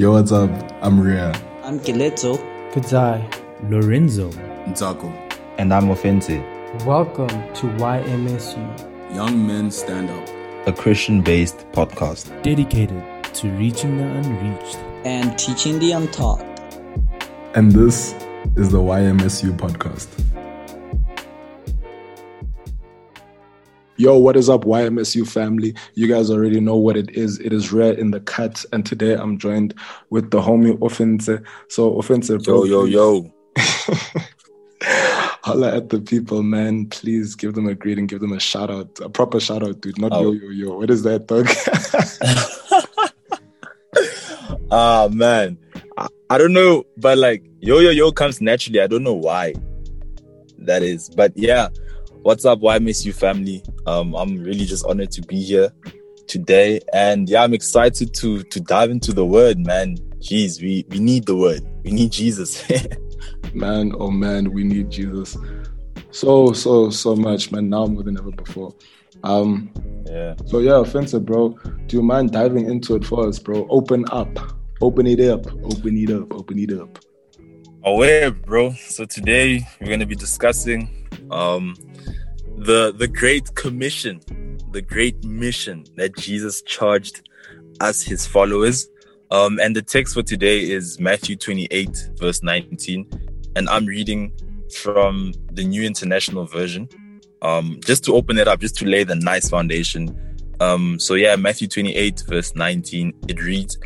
Yo, what's up? I'm Ria. I'm Kileto. Kadzai. Lorenzo. Nzako. And I'm Offensive. Welcome to YMSU. Young Men Stand Up. A Christian based podcast dedicated to reaching the unreached and teaching the untaught. And this is the YMSU podcast. Yo, what is up, YMSU family? You guys already know what it is. It is rare in the cut, and today I'm joined with the homie Offense. So, Offense. Yo, yo, yo. Holla at the people, man. Please give them a greeting, give them a shout out, a proper shout out, dude. Not oh. yo, yo, yo. What is that, dog? Ah, man. I, I don't know, but like yo, yo, yo comes naturally. I don't know why that is, but yeah. What's up, YMSU family? Um, I'm really just honored to be here today, and yeah, I'm excited to to dive into the word, man. Jeez, we we need the word. We need Jesus. man, oh man, we need Jesus. So so so much, man. Now more than ever before. Um, yeah. So yeah, offensive, bro. Do you mind diving into it for us, bro? Open up, open it up, open it up, open it up. Aware, bro. So today we're gonna be discussing um the the great commission the great mission that jesus charged us his followers. Um and the text for today is matthew 28 verse 19 and i'm reading from the new international version. Um just to open it up just to lay the nice foundation. Um so yeah matthew 28 verse 19 it reads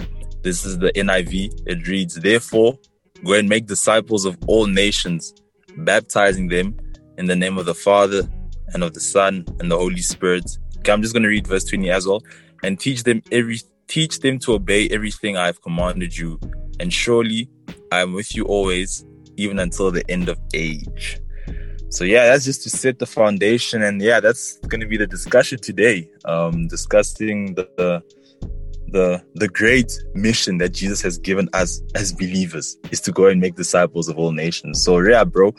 this is the niv it reads therefore go and make disciples of all nations baptizing them in the name of the father and of the Son and the Holy Spirit. Okay, I'm just going to read verse 20 as well. And teach them every teach them to obey everything I have commanded you. And surely I am with you always, even until the end of age. So yeah, that's just to set the foundation, and yeah, that's going to be the discussion today. Um, discussing the, the the the great mission that Jesus has given us as believers is to go and make disciples of all nations. So yeah, bro,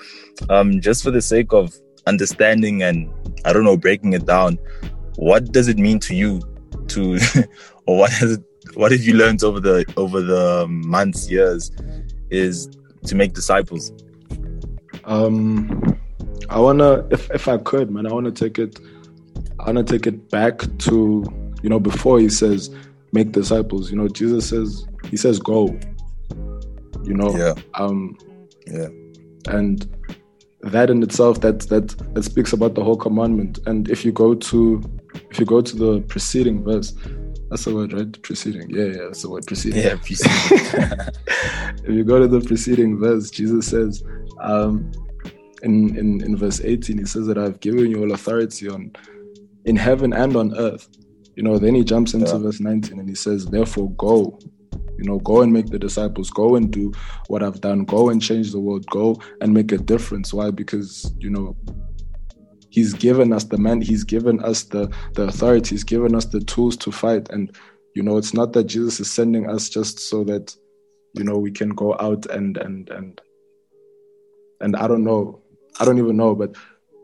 um, just for the sake of understanding and I don't know breaking it down. What does it mean to you to, or what has it, what have you learned over the over the months, years, is to make disciples? Um, I wanna, if if I could, man, I wanna take it, I wanna take it back to you know before he says make disciples. You know, Jesus says he says go. You know, yeah, um, yeah, and that in itself that that that speaks about the whole commandment. And if you go to if you go to the preceding verse that's the word right? Preceding. Yeah yeah that's the word preceding. Yeah preceding. If you go to the preceding verse jesus says um in, in in verse 18 he says that i've given you all authority on in heaven and on earth you know then he jumps into yeah. verse 19 and he says therefore go you know, go and make the disciples, go and do what I've done, go and change the world, go and make a difference. Why? Because, you know, he's given us the man, he's given us the, the authority, he's given us the tools to fight. And, you know, it's not that Jesus is sending us just so that, you know, we can go out and and and and I don't know, I don't even know, but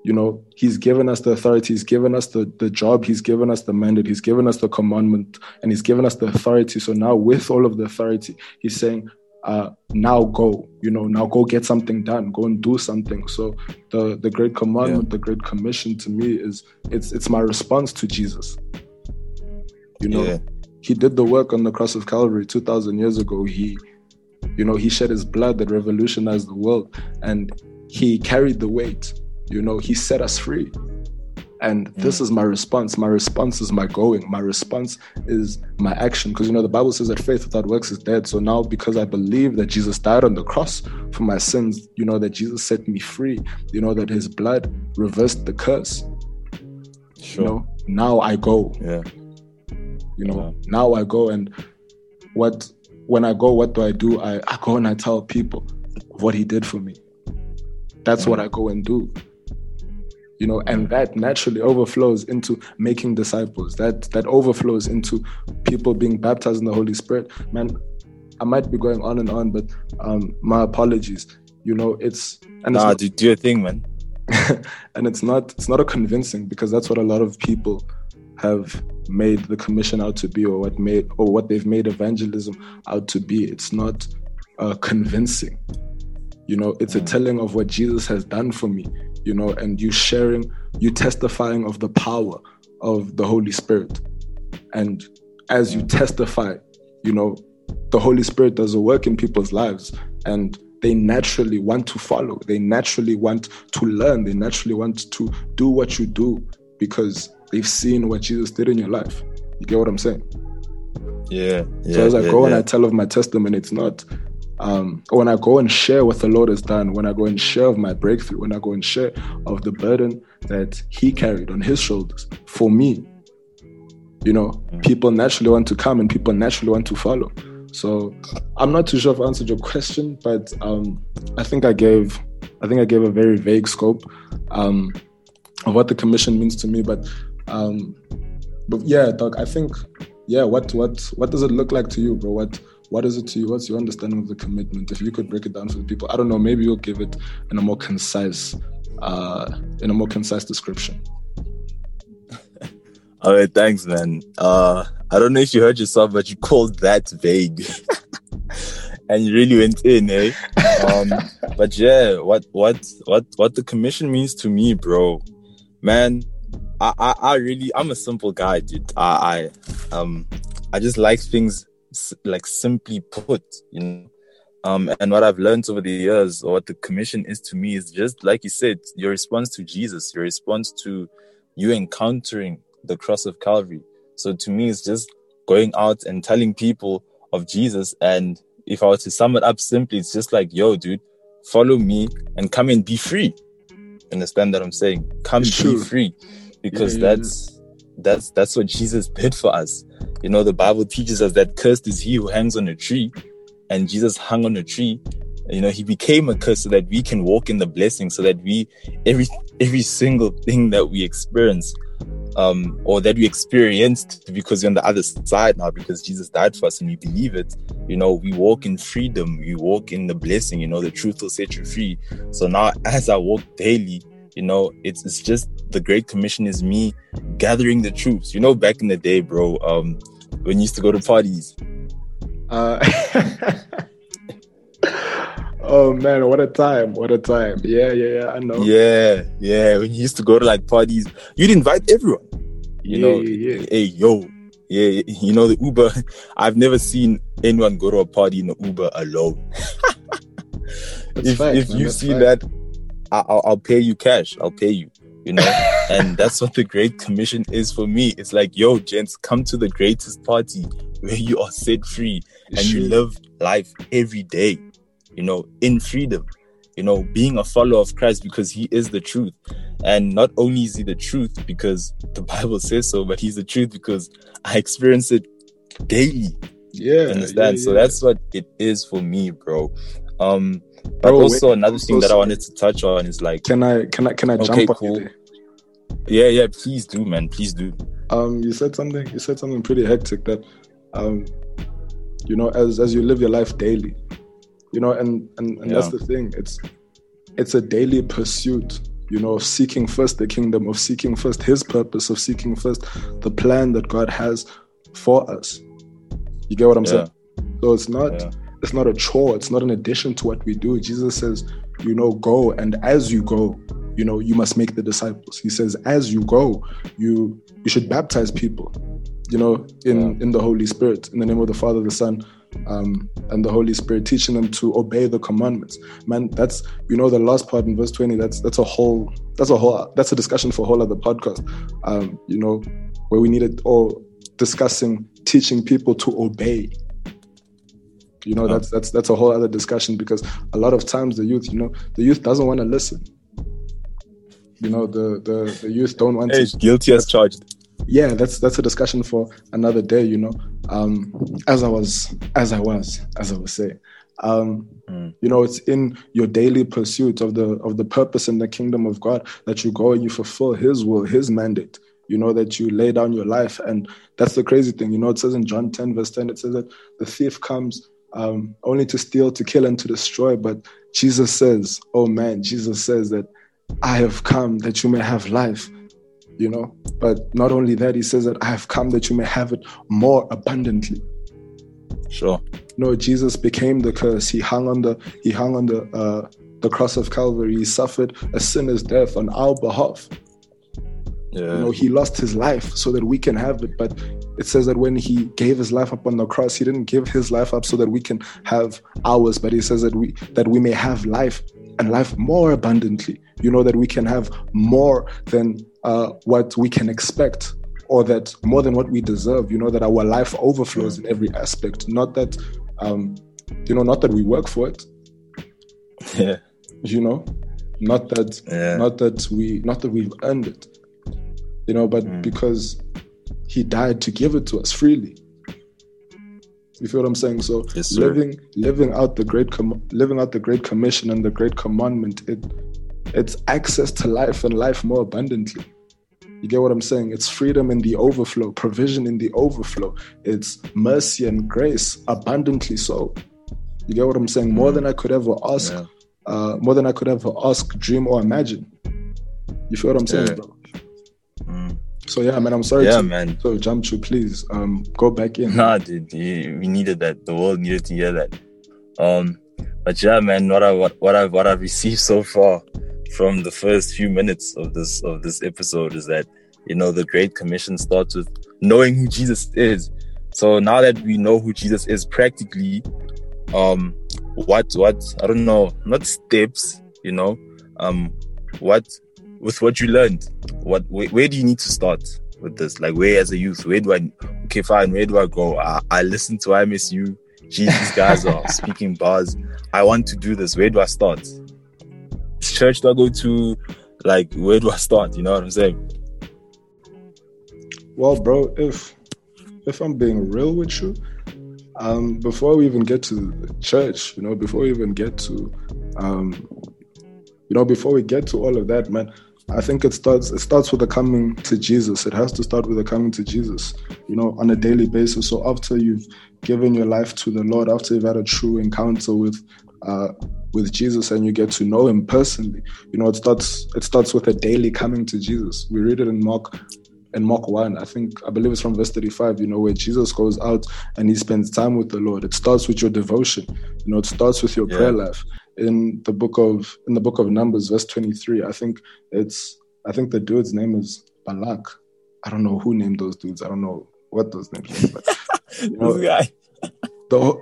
you know he's given us the authority he's given us the, the job he's given us the mandate he's given us the commandment and he's given us the authority. So now with all of the authority he's saying uh, now go you know now go get something done go and do something. So the the great commandment yeah. the great commission to me is it's it's my response to jesus. You know yeah. he did the work on the cross of calvary 2000 years ago. He you know he shed his blood that revolutionized the world and he carried the weight you know, He set us free. And this mm. is my response. My response is my going. My response is my action. Because, you know, the Bible says that faith without works is dead. So now, because I believe that Jesus died on the cross for my sins, you know, that Jesus set me free, you know, that his blood reversed the curse. Sure. You know, now I go. Yeah. You know, yeah. now I go. And what, when I go, what do I do? I, I go and I tell people what he did for me. That's what I go and do you know and that naturally overflows into making disciples. That that overflows into people being baptized in the holy spirit. Man i might be going on and on but um my apologies. You know it's and nah, it's not, do your thing man. And it's not it's not a convincing because that's what a lot of people have made the commission out to be or what made or what they've made evangelism out to be. It's not uh, convincing. You know it's a telling of what jesus has done for me you know and you sharing you testifying of the power of the holy spirit and as you testify you know the holy spirit does a work in people's lives and they naturally want to follow they naturally want to learn they naturally want to do what you do because they've seen what jesus did in your life you get what i'm saying Yeah. yeah so as I yeah, go and. I tell of my testimony, it's not um, when I go and share what the Lord has done, when I go and share of my breakthrough, when I go and share of the burden that He carried on His shoulders for me, you know, people naturally want to come and people naturally want to follow. So I'm not too sure if I answered your question, but um, I think I gave, I think I gave a very vague scope um, of what the commission means to me. But, um, but yeah, Doc, I think yeah what what what does it look like to you bro what what is it to you what's your understanding of the commitment if you could break it down for the people i don't know maybe you'll give it in a more concise uh in a more concise description All right, thanks, man. Uh, I don't know if you heard yourself, but you called that vague, and you really went in, eh? Um, but yeah, what what what what the commission means to me, bro, man. I, I I really I'm a simple guy, dude. I I um I just like things like simply put, you know. Um, and what I've learned over the years, or what the commission is to me, is just like you said, your response to Jesus, your response to you encountering the cross of Calvary. So to me, it's just going out and telling people of Jesus. And if I were to sum it up simply, it's just like, yo, dude, follow me and come and be free. Understand that I'm saying? Come It's be free. Because Yeah, yeah, that's that's that's what Jesus did for us. You know, the Bible teaches us that cursed is he who hangs on a tree, and Jesus hung on a tree. You know, he became a curse so that we can walk in the blessing, so that we every every single thing that we experience um, or that we experienced because we're on the other side now because Jesus died for us and we believe it. You know, we walk in freedom, we walk in the blessing, you know, the truth will set you free. So now as I walk daily, you know, it's it's just the Great Commission is me gathering the troops. You know, back in the day, bro, um, when you used to go to parties. uh oh man what a time what a time yeah yeah yeah i know Yeah, yeah. When you used to go to like parties, you'd invite everyone. You Yeah, know, yeah, yeah. hey yo, yeah, you know the Uber. I've never seen anyone go to a party in the Uber alone. If fact, if man, you see fact. that, I'll, I'll pay you cash. I'll pay you. You know, and that's what the Great Commission is for me. It's like, yo, gents, come to the greatest party where you are set free and you live life every day. You know, in freedom. You know, being a follower of Christ because He is the truth, and not only is He the truth because the Bible says so, but He's the truth because I experience it daily yeah understand yeah, so that's what it is for me bro um but Bro, also wait, another thing that i wanted to touch on is like can i can i can i Okay, jump cool. yeah yeah please do man please do um you said something you said something pretty hectic that um you know as as you live your life daily you know and and, and that's the thing it's it's a daily pursuit you know of seeking first the kingdom of seeking first his purpose of seeking first the plan that god has for us you get what i'm Yeah. saying so it's not Yeah. It's not a chore it's not an addition to what we do. Jesus says you know go and as you go you know you must make the disciples. He says as you go you you should baptize people you know in in the holy spirit in the name of the father the son um, and the holy spirit teaching them to obey the commandments. Man that's you know the last part in verse 20 that's that's a whole that's a whole that's a discussion for a whole other podcast. Um you know where we needed or discussing teaching people to obey you know Yeah. that's that's that's a whole other discussion because a lot of times the youth you know the youth doesn't want to listen you know the the, the youth don't want hey, to guilty as charged yeah that's that's a discussion for another day you know um as i was as i was as i was saying um Mm. you know it's in your daily pursuit of the of the purpose in the kingdom of god that you go and you fulfill his will his mandate you know that you lay down your life and that's the crazy thing you know it says in john 10 verse 10 it says that the thief comes um, only to steal to kill and to destroy but jesus says oh man jesus says that i have come that you may have life you know. But not only that, he says that I have come that you may have it more abundantly. Sure. No, Jesus became the curse. He hung on the he hung on the uh, the cross of Calvary. He suffered a sinner's death on our behalf. Yeah. You know, he lost his life so that we can have it. But it says that when he gave his life up on the cross, he didn't give his life up so that we can have ours, but he says that we that we may have life and life more abundantly. You know that we can have more than uh, what we can expect, or that more than what we deserve. You know that our life overflows in every aspect. Not that, um, you know, not that we work for it. Yeah. You know, not that Yeah. not that we not that we've earned it you know but Mm. because he died to give it to us freely you feel what i'm saying so Yes, living living out the great com- living out the great commission and the great commandment it it's access to life and life more abundantly you get what i'm saying it's freedom in the overflow provision in the overflow it's mercy and grace abundantly so you get what i'm saying more than i could ever ask Mm. Yeah. uh, more than I could ever ask, dream, or imagine. You feel what I'm saying, Yeah. bro? So yeah, man, I'm sorry Yeah, to man. so jump to please um go back in. Nah, dude, you- we needed that. The world needed to hear that. Um, but yeah, man, what I what, what I've what I've received so far from the first few minutes of this of this episode is that you know the Great Commission starts with knowing who Jesus is. So now that we know who Jesus is, practically, um, what what I don't know, not steps, you know, um, what with what you learned, what where, where do you need to start with this? Like, where as a youth, where do I okay, fine, where do I go? I, I listen to. Geez, these guys are speaking bars. I want to do this. Where do I start? Church do I go to? Like, where do I start? You know what I'm saying? Well, bro, if if I'm being real with you, um, before we even get to church, you know, before we even get to, um, you know, before we get to all of that, man, I think it starts. It starts with the coming to Jesus. It has to start with the coming to Jesus, you know, on a daily basis. So after you've given your life to the Lord, after you've had a true encounter with, uh, with Jesus, and you get to know Him personally, you know, it starts. It starts with a daily coming to Jesus. We read it in Mark in Mark 1, I think, I believe it's from verse 35, you know, where Jesus goes out and he spends time with the Lord. It starts with your devotion, you know, it starts with your Yeah. prayer life. In the book of in the book of Numbers, verse 23, I think it's I think the dude's name is Balak. I don't know who named those dudes. I don't know what those names are, but you know, This guy. the whole-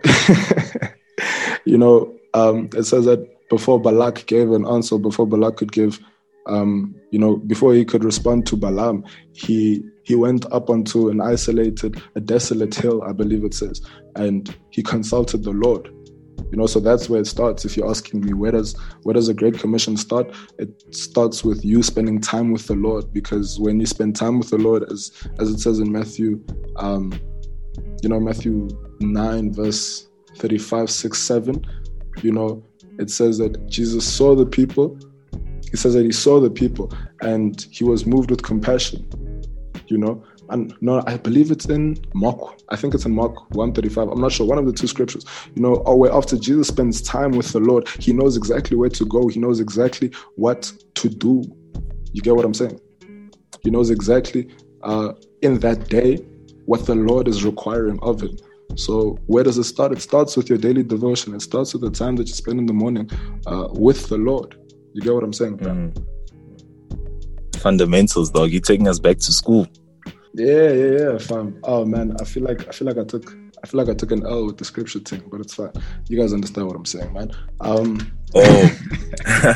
you know, um, it says that before Balak gave an answer, before Balak could give, um, you know, before he could respond to Balaam, he he went up onto an isolated, a desolate hill, I believe it says, and he consulted the Lord. You know, so that's where it starts. If you're asking me, where does where does a great commission start? It starts with you spending time with the Lord, because when you spend time with the Lord, as as it says in Matthew, um, you know, Matthew 9, verse 35, 6, 7, you know, it says that Jesus saw the people. He says that he saw the people and he was moved with compassion, you know. And no, I believe it's in Mark. I think it's in Mark 135. I'm not sure. One of the two scriptures, you know, or where after Jesus spends time with the Lord, he knows exactly where to go. He knows exactly what to do. You get what I'm saying? He knows exactly uh, in that day what the Lord is requiring of him. So where does it start? It starts with your daily devotion. It starts with the time that you spend in the morning uh, with the Lord. You get what I'm saying? Mm. Fundamentals, dog. You're taking us back to school. Yeah, yeah, yeah, fam. Oh man, I feel like I feel like I took I feel like I took an L with the scripture thing, but it's fine. You guys understand what I'm saying, man. Um Oh,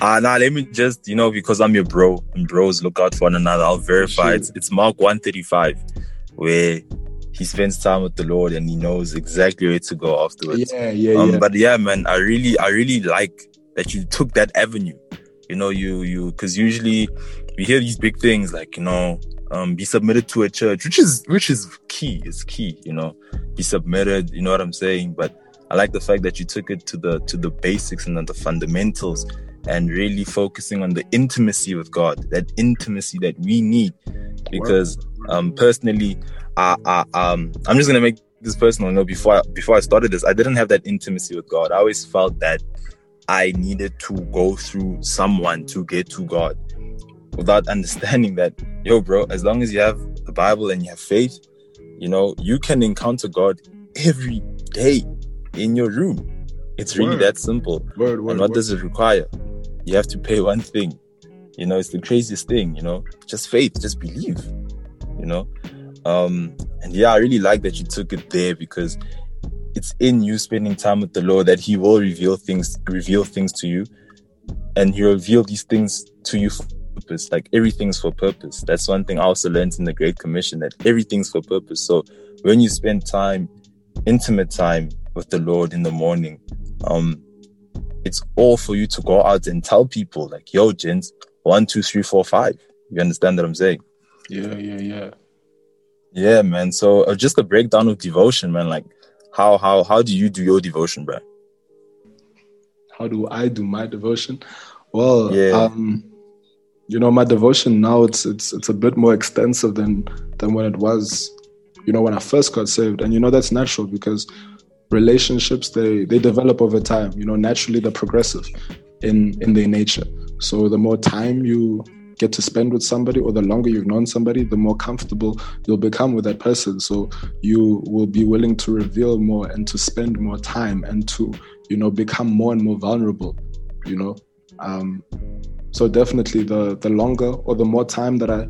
uh, now let me just, you know, because I'm your bro and bros look out for one another, I'll verify it's, it's Mark 135 where he spends time with the Lord and he knows exactly where to go afterwards. yeah, yeah, um, yeah. But yeah, man, I really, I really like that you took that avenue. You know, you, you, because usually we hear these big things like, you know, um, be submitted to a church, which is, which is key. It's key. You know, be submitted. You know what I'm saying? But I like the fact that you took it to the to the basics and the fundamentals, and really focusing on the intimacy with God. That intimacy that we need, because um, personally, I, I, um, I'm just gonna make this personal. You know, before I, before I started this, I didn't have that intimacy with God. I always felt that I needed to go through someone to get to God. Without understanding that, yo, bro, as long as you have the Bible and you have faith, you know, you can encounter God every day in your room. It's really Word. that simple. Word, word, and what does it require? You have to pay one thing. You know, it's the craziest thing, you know, just faith, just believe, you know. Um, and yeah, I really like that you took it there because it's in you spending time with the Lord that He will reveal things, reveal things to you, and He'll reveal these things to you purpose. Like everything's for purpose. That's one thing I also learned in the Great Commission that everything's for purpose. So when you spend time, intimate time with the Lord in the morning, um, it's all for you to go out and tell people like, yo, gents, one, two, three, four, five. You understand what I'm saying? Yeah, yeah, yeah. Yeah, man. So uh, just a breakdown of devotion, man. Like, how how how do you do your devotion, bro? How do I do my devotion? Well, Yeah. um, you know, my devotion now it's it's it's a bit more extensive than than when it was, you know, when I first got saved. And you know that's natural because relationships they they develop over time. You know, naturally they're progressive in in their nature. So the more time you get to spend with somebody or the longer you've known somebody, the more comfortable you'll become with that person. So you will be willing to reveal more and to spend more time and to, you know, become more and more vulnerable, you know. Um, so definitely the the longer or the more time that I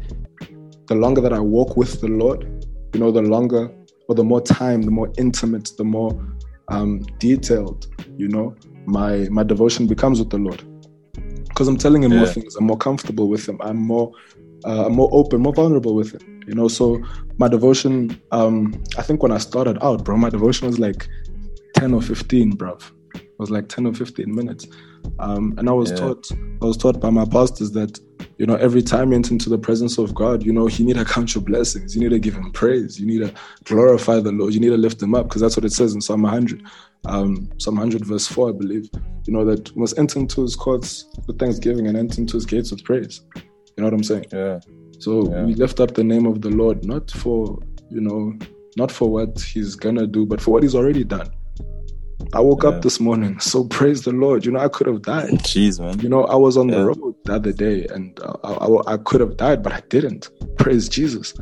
the longer that I walk with the Lord, you know, the longer or the more time, the more intimate, the more um, detailed, you know, my my devotion becomes with the Lord. Because I'm telling him more things, I'm more comfortable with him, I'm more uh, I'm more open, more vulnerable with him. You know, so my devotion, um, I think when I started out, bro, my devotion was like 10 or 15, bruv. Was like 10 or 15 minutes. Um, and I was Yeah. taught, I was taught by my pastors that, you know, every time you enter into the presence of God, you know, you need to count your blessings. You need to give him praise. You need to glorify the Lord. You need to lift him up because that's what it says in Psalm 100. Um, Psalm 100 verse 4, I believe. You know, that we must enter into his courts with thanksgiving and enter into his gates with praise. You know what I'm saying? Yeah. So Yeah. we lift up the name of the Lord, not for, you know, not for what he's gonna do, but for what he's already done. I woke Yeah. up this morning, so praise the Lord. You know, I could have died. Jeez, man. You know, I was on Yeah. the road the other day and uh, I, I, I could have died, but I didn't. Praise Jesus.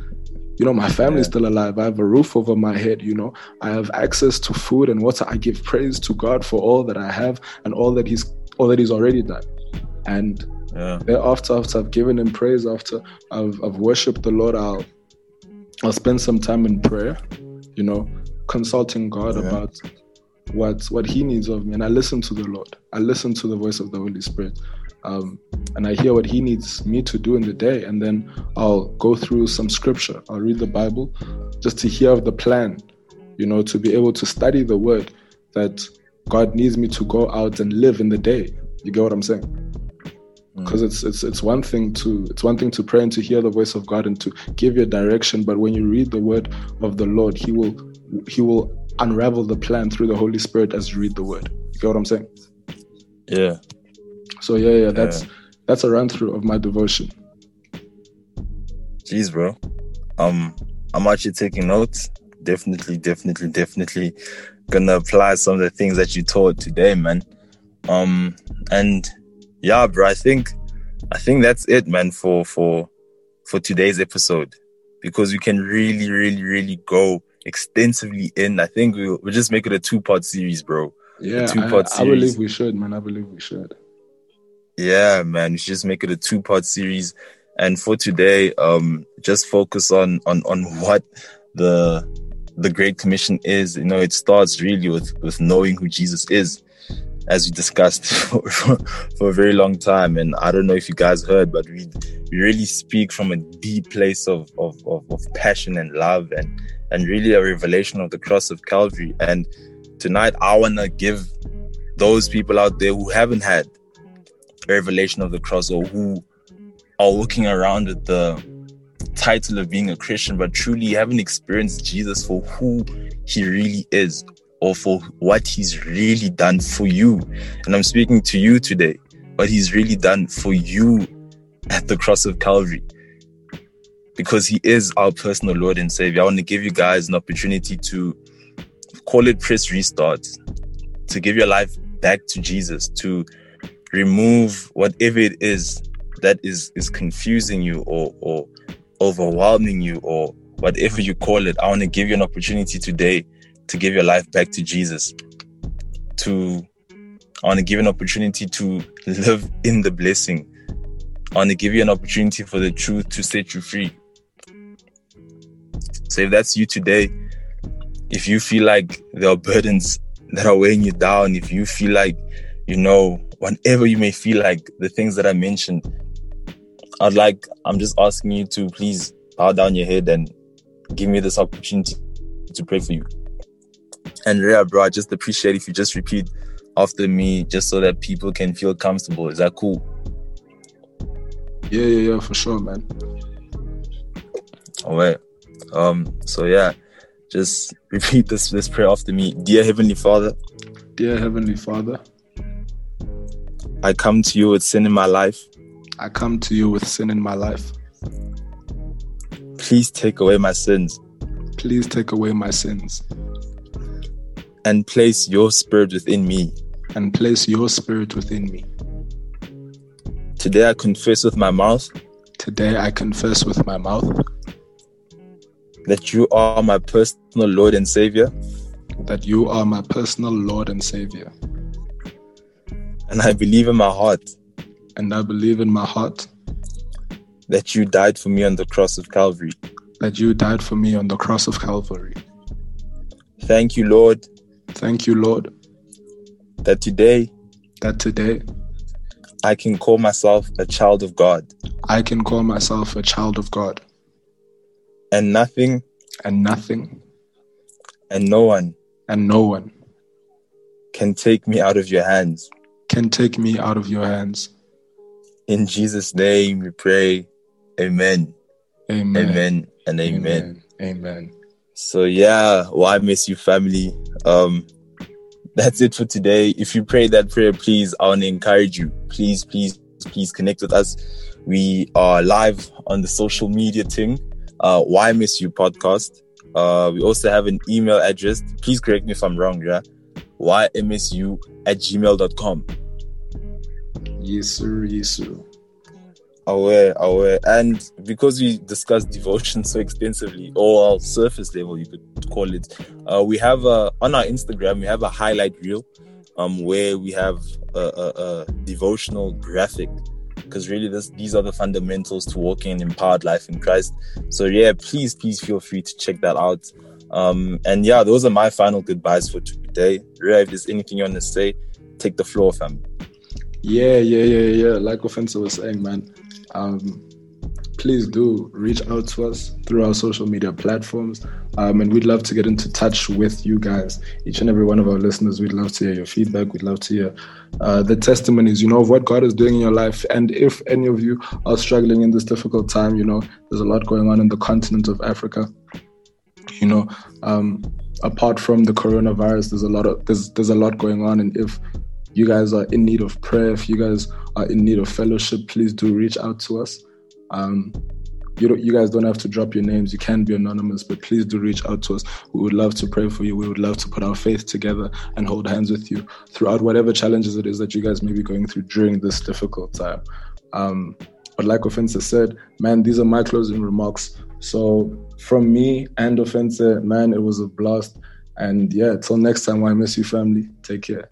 You know, my family's Yeah. still alive. I have a roof over my head. You know, I have access to food and water. I give praise to God for all that I have and all that He's all that He's already done. And Yeah. thereafter, after I've given Him praise, after I've, I've worshipped the Lord, I'll I'll spend some time in prayer. You know, consulting God Yeah. about what what He needs of me, and I listen to the Lord. I listen to the voice of the Holy Spirit, um, and I hear what He needs me to do in the day, and then I'll go through some scripture. I'll read the Bible, just to hear of the plan. You know, to be able to study the Word that God needs me to go out and live in the day. You get what I'm saying? because it's it's it's one thing to it's one thing to pray and to hear the voice of God and to give your direction, but when you read the word of the Lord, He will He will unravel the plan through the Holy Spirit as you read the word. You get what I'm saying? Yeah. So yeah, yeah, that's that's a run through of my devotion. Jeez, bro. Um, I'm actually taking notes. Definitely, definitely, definitely gonna apply some of the things that you taught today, man. Um, and yeah, bro, I think I think that's it, man, for for for today's episode. Because we can really, really, really go extensively in. I think we'll, we'll just make it a two part series, bro. Yeah, two-part I, I believe we should, man. I believe we should. Yeah, man, we should just make it a two part series. And for today, um, just focus on on on what the the Great Commission is. You know, it starts really with with knowing who Jesus is, as we discussed for, for a very long time. And I don't know if you guys heard, but we we really speak from a deep place of of of, of passion and love, and and really a revelation of the cross of Calvary. And tonight, I wanna give those people out there who haven't had a revelation of the cross or who are looking around at the title of being a Christian, but truly haven't experienced Jesus for who he really is or for what he's really done for you. And I'm speaking to you today, what he's really done for you at the cross of Calvary. Because he is our personal Lord and Savior. I want to give you guys an opportunity to call it press restart, to give your life back to Jesus, to remove whatever it is that is is confusing you or or overwhelming you or whatever you call it, I want to give you an opportunity today to give your life back to Jesus. To I want to give an opportunity to live in the blessing. I want to give you an opportunity for the truth to set you free. So if that's you today, if you feel like there are burdens that are weighing you down, if you feel like, you know, whatever you may feel like, the things that I mentioned, I'd like, I'm just asking you to please bow down your head and give me this opportunity to pray for you. And yeah, bro, I just appreciate if you just repeat after me just so that people can feel comfortable. Is that cool? Yeah, yeah, yeah, for sure, man. All right. Um, so yeah, just repeat this this prayer after me. Dear Heavenly Father, Dear Heavenly Father, I come to you with sin in my life. I come to you with sin in my life. Please take away my sins Please take away my sins and place your spirit within me. and place your spirit within me. Today I confess with my mouth Today I confess with my mouth that you are my personal Lord and Savior, that you are my personal Lord and Savior. and I believe in my heart And I believe in my heart that you died for me on the cross of Calvary. that you died for me on the cross of Calvary. Thank you, Lord, Thank you, Lord, that today that today I can call myself a child of God I can call myself a child of God and nothing and nothing and no one and no one can take me out of your hands. can take me out of your hands. In Jesus' name we pray. Amen. Amen. Amen and amen. Amen. Amen. So yeah, YMSU family? Um that's it for today. If you pray that prayer, please, I want to encourage you. Please, please, please connect with us. We are live on the social media thing. Uh YMSU podcast. Uh we also have an email address. Please correct me if I'm wrong, yeah. ymsu at gmail.com. Yes, sir. Yes, sir. aware, aware. And because we discussed devotion so extensively, or our surface level, you could call it, uh, we have a, on our Instagram, we have a highlight reel um, where we have a, a, a devotional graphic. Because really, this, these are the fundamentals to walking an empowered life in Christ. So, yeah, please, please feel free to check that out. Um, and yeah, those are my final goodbyes for today. Ria, if there's anything you want to say, take the floor, fam. Yeah, yeah, yeah, yeah. Like Offensive was saying, man. Um, please do reach out to us through our social media platforms. Um, and we'd love to get into touch with you guys, each and every one of our listeners. We'd love to hear your feedback. We'd love to hear uh, the testimonies, you know, of what God is doing in your life. And if any of you are struggling in this difficult time, you know, there's a lot going on in the continent of Africa. You know, um, apart from the coronavirus, there's a lot of there's there's a lot going on. And if you guys are in need of prayer, if you guys are in need of fellowship, please do reach out to us. Um, you you guys don't have to drop your names. You can be anonymous, but please do reach out to us. We would love to pray for you. We would love to put our faith together and hold hands with you throughout whatever challenges it is that you guys may be going through during this difficult time. Um, but like Offensa said, man, these are my closing remarks. So from me and Offensa, man, it was a blast. And yeah, till next time, I miss you, family. Take care.